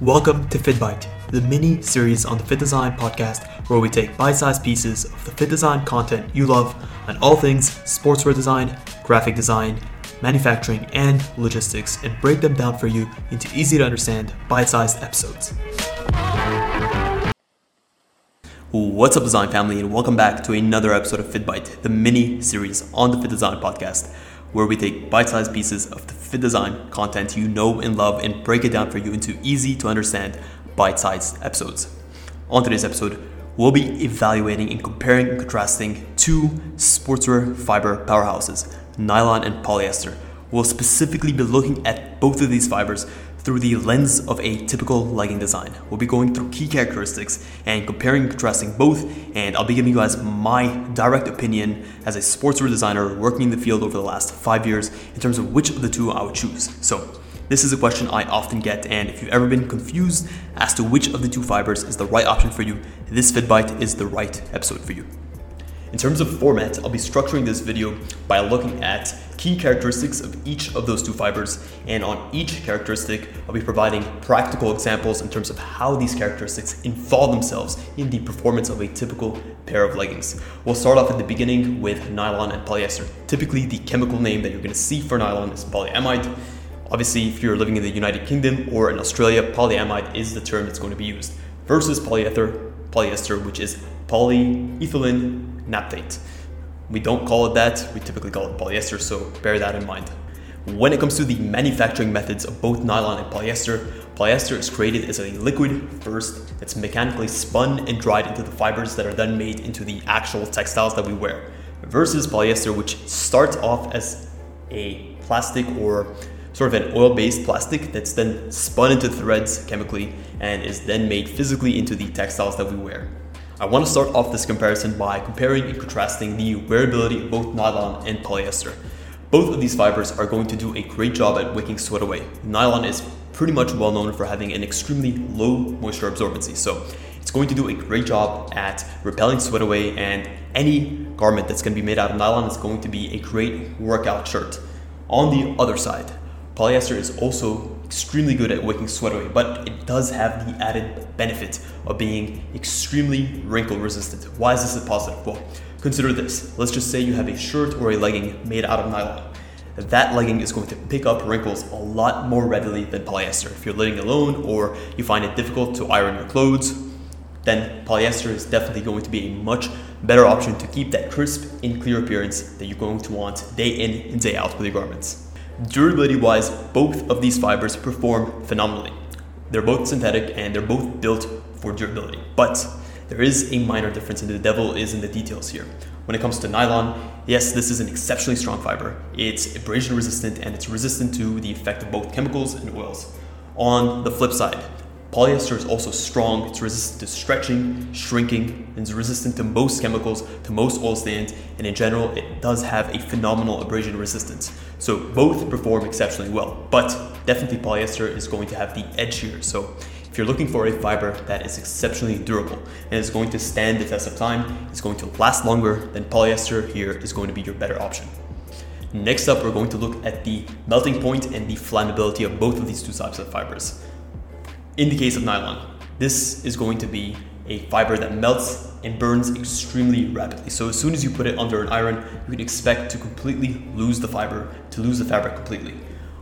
Welcome to FittBite, the mini series on the FittDesign podcast where we take bite sized pieces of the FittDesign content you love on all things sportswear design, graphic design, manufacturing, and logistics and break them down for you into easy to understand bite sized episodes. What's up, design family, and welcome back to another episode of FittBite, the mini series on the FittDesign podcast where we take bite sized pieces of the FittDesign content you know and love and break it down for you into easy to understand bite sized episodes. On today's episode, we'll be evaluating and comparing and contrasting two sportswear fiber powerhouses, nylon and polyester. We'll specifically be looking at both of these fibers through the lens of a typical legging design. We'll be going through key characteristics and comparing and contrasting both, and I'll be giving you guys my direct opinion as a sportswear designer working in the field over the last five years in terms of which of the two I would choose. So, this is a question I often get, and if you've ever been confused as to which of the two fibers is the right option for you, this FittBite is the right episode for you. In terms of format, I'll be structuring this video by looking at key characteristics of each of those two fibers, and on each characteristic, I'll be providing practical examples in terms of how these characteristics involve themselves in the performance of a typical pair of leggings. We'll start off at the beginning with nylon and polyester. Typically, the chemical name that you're going to see for nylon is polyamide. Obviously, if you're living in the United Kingdom or in Australia, polyamide is the term that's going to be used versus polyether, polyester, which is polyethylene naphtha. We don't call it that, we typically call it polyester, so bear that in mind. When it comes to the manufacturing methods of both nylon and polyester, polyester is created as a liquid first that's mechanically spun and dried into the fibers that are then made into the actual textiles that we wear, versus polyester, which starts off as a plastic or sort of an oil based plastic that's then spun into threads chemically and is then made physically into the textiles that we wear. I want to start off this comparison by comparing and contrasting the wearability of both nylon and polyester. Both of these fibers are going to do a great job at wicking sweat away. Nylon is pretty much well known for having an extremely low moisture absorbency, so it's going to do a great job at repelling sweat away, and any garment that's going to be made out of nylon is going to be a great workout shirt. On the other side, polyester is also extremely good at wicking sweat away, but it does have the added benefit of being extremely wrinkle resistant. Why is this a positive? Well, consider this. Let's just say you have a shirt or a legging made out of nylon. That legging is going to pick up wrinkles a lot more readily than polyester. If you're living alone or you find it difficult to iron your clothes, then polyester is definitely going to be a much better option to keep that crisp and clear appearance that you're going to want day in and day out with your garments. Durability wise, both of these fibers perform phenomenally. They're both synthetic and they're both built for durability. But there is a minor difference, and the devil is in the details here. When it comes to nylon, yes, this is an exceptionally strong fiber. It's abrasion resistant and it's resistant to the effect of both chemicals and oils. On the flip side, Polyester is also strong, it's resistant to stretching, shrinking, and is resistant to most chemicals, to most oil stains, and in general, it does have a phenomenal abrasion resistance. So both perform exceptionally well, but definitely polyester is going to have the edge here. So if you're looking for a fiber that is exceptionally durable and is going to stand the test of time, it's going to last longer, then polyester here is going to be your better option. Next up, we're going to look at the melting point and the flammability of both of these two types of fibers. In the case of nylon, this is going to be a fiber that melts and burns extremely rapidly. So as soon as you put it under an iron, you can expect to completely lose the fiber, to lose the fabric completely.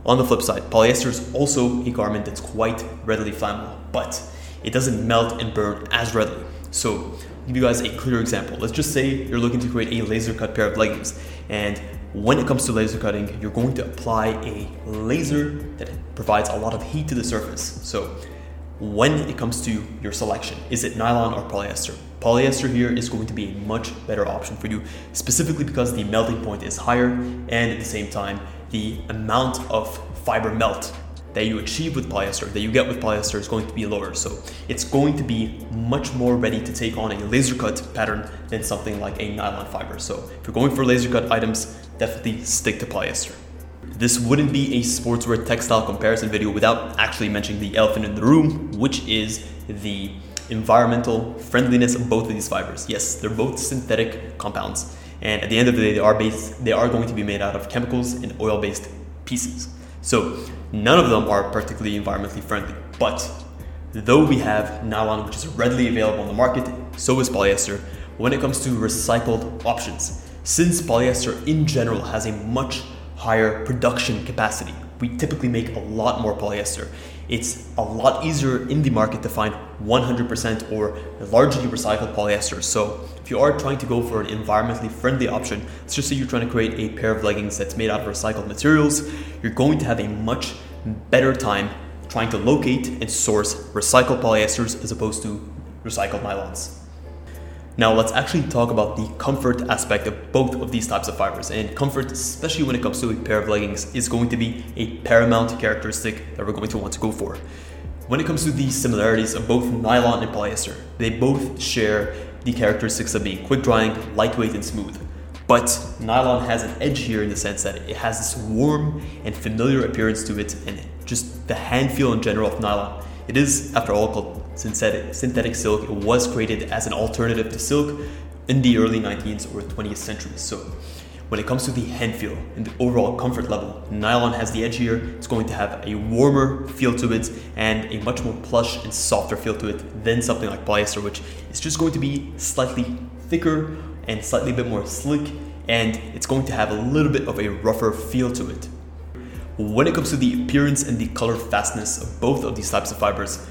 On the flip side, polyester is also a garment that's quite readily flammable, but it doesn't melt and burn as readily. So I'll give you guys a clear example. Let's just say you're looking to create a laser cut pair of leggings, and when it comes to laser cutting, you're going to apply a laser that provides a lot of heat to the surface. So when it comes to your selection. Is it nylon or polyester? Polyester here is going to be a much better option for you, specifically because the melting point is higher and at the same time, the amount of fiber melt that you achieve with polyester, that you get with polyester, is going to be lower. So it's going to be much more ready to take on a laser cut pattern than something like a nylon fiber. So if you're going for laser cut items, definitely stick to polyester. This wouldn't be a sportswear textile comparison video without actually mentioning the elephant in the room, which is the environmental friendliness of both of these fibers. Yes, they're both synthetic compounds, and at the end of the day, they are based, they are going to be made out of chemicals and oil-based pieces. So none of them are particularly environmentally friendly. But Though we have nylon, which is readily available on the market, so is polyester. When it comes to recycled options, since polyester in general has a much higher production capacity, we typically make a lot more polyester. It's a lot easier in the market to find 100% or largely recycled polyester. So, if you are trying to go for an environmentally friendly option, let's just say you're trying to create a pair of leggings that's made out of recycled materials, you're going to have a much better time trying to locate and source recycled polyesters as opposed to recycled nylons. Now, let's actually talk about the comfort aspect of both of these types of fibers. And comfort, especially when it comes to a pair of leggings, is going to be a paramount characteristic that we're going to want to go for. When it comes to the similarities of both nylon and polyester, they both share the characteristics of being quick drying, lightweight, and smooth. But nylon has an edge here in the sense that it has this warm and familiar appearance to it, and just the hand feel in general of nylon. It is, after all, called synthetic, synthetic silk. It was created as an alternative to silk in the early 19th or 20th century. So, when it comes to the hand feel and the overall comfort level, nylon has the edge here. It's going to have a warmer feel to it and a much more plush and softer feel to it than something like polyester, which is just going to be slightly thicker and slightly a bit more slick, and it's going to have a little bit of a rougher feel to it. When it comes to the appearance and the color fastness of both of these types of fibers,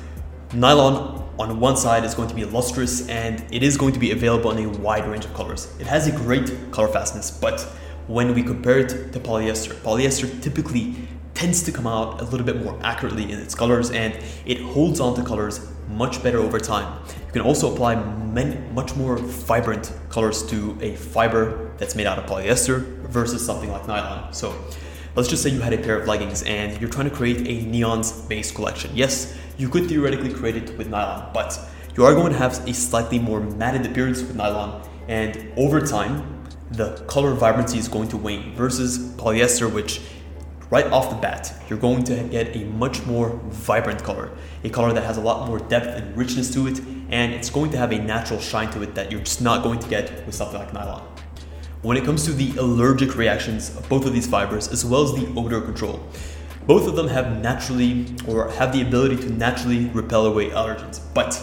nylon on one side is going to be lustrous and it is going to be available in a wide range of colors. It has a great color fastness, but when we compare it to polyester, polyester typically tends to come out a little bit more accurately in its colors and it holds on to colors much better over time. You can also apply many, much more vibrant colors to a fiber that's made out of polyester versus something like nylon. So let's just say you had a pair of leggings and you're trying to create a neons based collection. Yes, you could theoretically create it with nylon, but you are going to have a slightly more matted appearance with nylon, and over time, the color vibrancy is going to wane versus polyester, which right off the bat, you're going to get a much more vibrant color, a color that has a lot more depth and richness to it, and it's going to have a natural shine to it that you're just not going to get with something like nylon. When it comes to the allergic reactions of both of these fibers, as well as the odor control, both of them have naturally or have the ability to naturally repel away allergens, but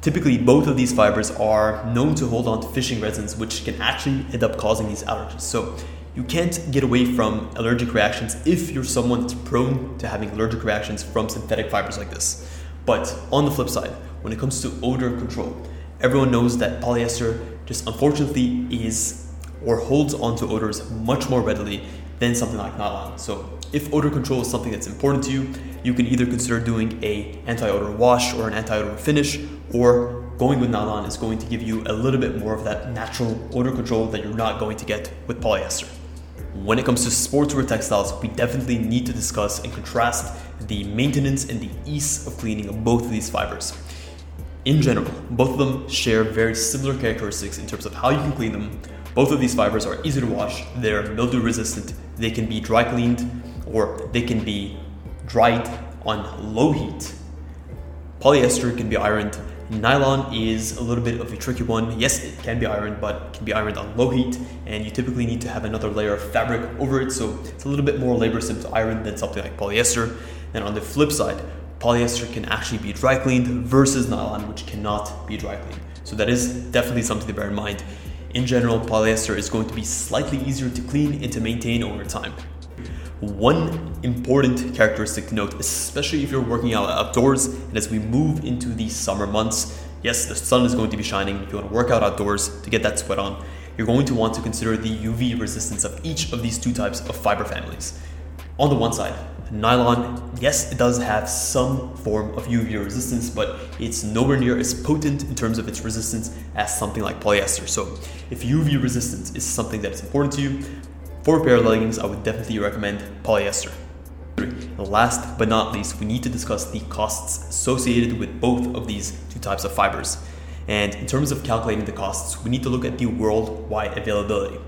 typically both of these fibers are known to hold on to fishing resins, which can actually end up causing these allergies. So you can't get away from allergic reactions if you're someone that's prone to having allergic reactions from synthetic fibers like this. But on the flip side, when it comes to odor control, everyone knows that polyester just unfortunately is or holds onto odors much more readily than something like nylon. So if odor control is something that's important to you, you can either consider doing a anti-odor wash or an anti-odor finish, or going with nylon is going to give you a little bit more of that natural odor control that you're not going to get with polyester. When it comes to sportswear textiles, we definitely need to discuss and contrast the maintenance and the ease of cleaning of both of these fibers. In general, both of them share very similar characteristics in terms of how you can clean them. Both of these fibers are easy to wash, they're mildew resistant, they can be dry cleaned, or they can be dried on low heat. Polyester can be ironed. Nylon is a little bit of a tricky one. Yes, it can be ironed, but can be ironed on low heat, and you typically need to have another layer of fabric over it, so it's a little bit more laborsome to iron than something like polyester. And on the flip side, polyester can actually be dry cleaned versus nylon, which cannot be dry cleaned. So that is definitely something to bear in mind. In general, polyester is going to be slightly easier to clean and to maintain over time. One important characteristic to note, especially if you're working out outdoors and as we move into the summer months, yes, the sun is going to be shining. If you want to work out outdoors to get that sweat on, you're going to want to consider the UV resistance of each of these two types of fiber families. On the one side, nylon, yes, it does have some form of UV resistance, but it's nowhere near as potent in terms of its resistance as something like polyester. So, if UV resistance is something that is important to you, for a pair of leggings, I would definitely recommend polyester. And last but not least, we need to discuss the costs associated with both of these two types of fibers. And in terms of calculating the costs, we need to look at the worldwide availability.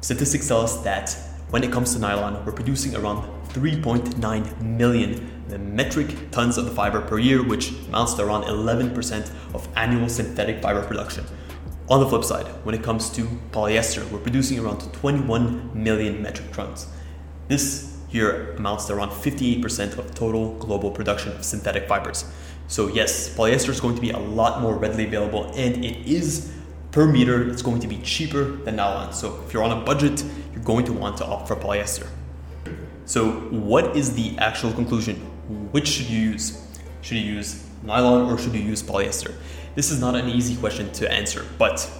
Statistics tell us that when it comes to nylon, we're producing around 3.9 million metric tons of the fiber per year, which amounts to around 11% of annual synthetic fiber production. On the flip side, when it comes to polyester, we're producing around 21 million metric tons. This year amounts to around 58% of total global production of synthetic fibers. So yes, polyester is going to be a lot more readily available and it is per meter, it's going to be cheaper than nylon. So if you're on a budget, going to want to opt for polyester. So what is the actual conclusion? Which should you use? Should you use nylon or should you use polyester? This is not an easy question to answer, but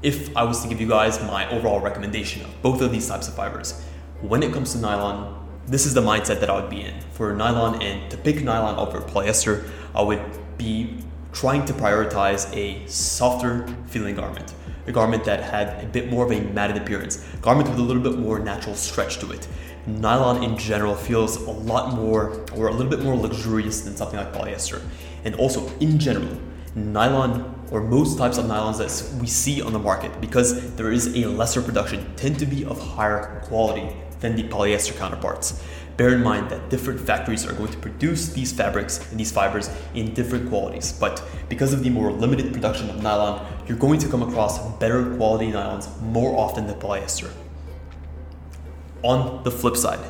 if I was to give you guys my overall recommendation of both of these types of fibers, when it comes to nylon, this is the mindset that I would be in. For nylon and to pick nylon over polyester, I would be trying to prioritize a softer feeling garment. A garment that had a bit more of a matted appearance, a garment with a little bit more natural stretch to it. Nylon in general feels a lot more or a little bit more luxurious than something like polyester. And also, in general, nylon or most types of nylons that we see on the market because there is a lesser production tend to be of higher quality than the polyester counterparts. Bear in mind that different factories are going to produce these fabrics and these fibers in different qualities, but because of the more limited production of nylon, you're going to come across better quality nylons more often than polyester. On the flip side,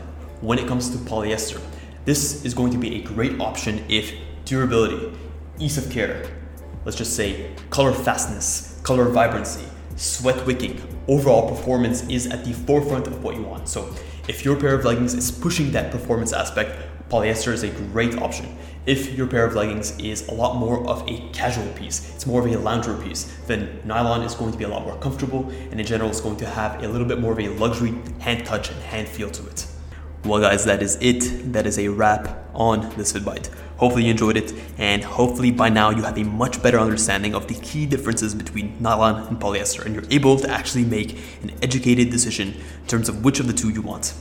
when it comes to polyester, this is going to be a great option if durability, ease of care, let's just say color fastness, color vibrancy, sweat wicking, overall performance is at the forefront of what you want. So if your pair of leggings is pushing that performance aspect, polyester is a great option. If your pair of leggings is a lot more of a casual piece, it's more of a lounger piece, then nylon is going to be a lot more comfortable and in general it's going to have a little bit more of a luxury hand touch and hand feel to it. Well, guys, that is it. That is a wrap on this FittBite. Hopefully, you enjoyed it, and hopefully, by now, you have a much better understanding of the key differences between nylon and polyester, and you're able to actually make an educated decision in terms of which of the two you want.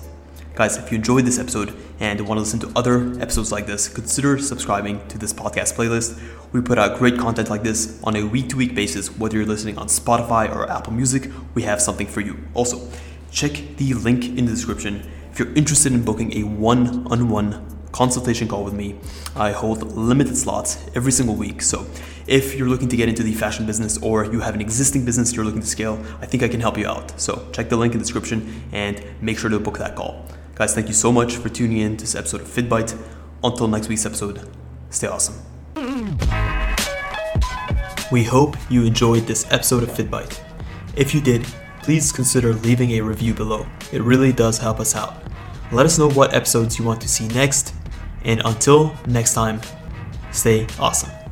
Guys, if you enjoyed this episode and want to listen to other episodes like this, consider subscribing to this podcast playlist. We put out great content like this on a week to week basis, whether you're listening on Spotify or Apple Music, we have something for you. Also, check the link in the description if you're interested in booking a one on one consultation call with me, I hold limited slots every single week. So if you're looking to get into the fashion business or you have an existing business you're looking to scale, I think I can help you out. So check the link in the description and make sure to book that call. Guys, thank you so much for tuning in to this episode of FittBite. Until next week's episode, stay awesome. We hope you enjoyed this episode of FittBite. If you did, please consider leaving a review below. It really does help us out. Let us know what episodes you want to see next, and until next time, stay awesome.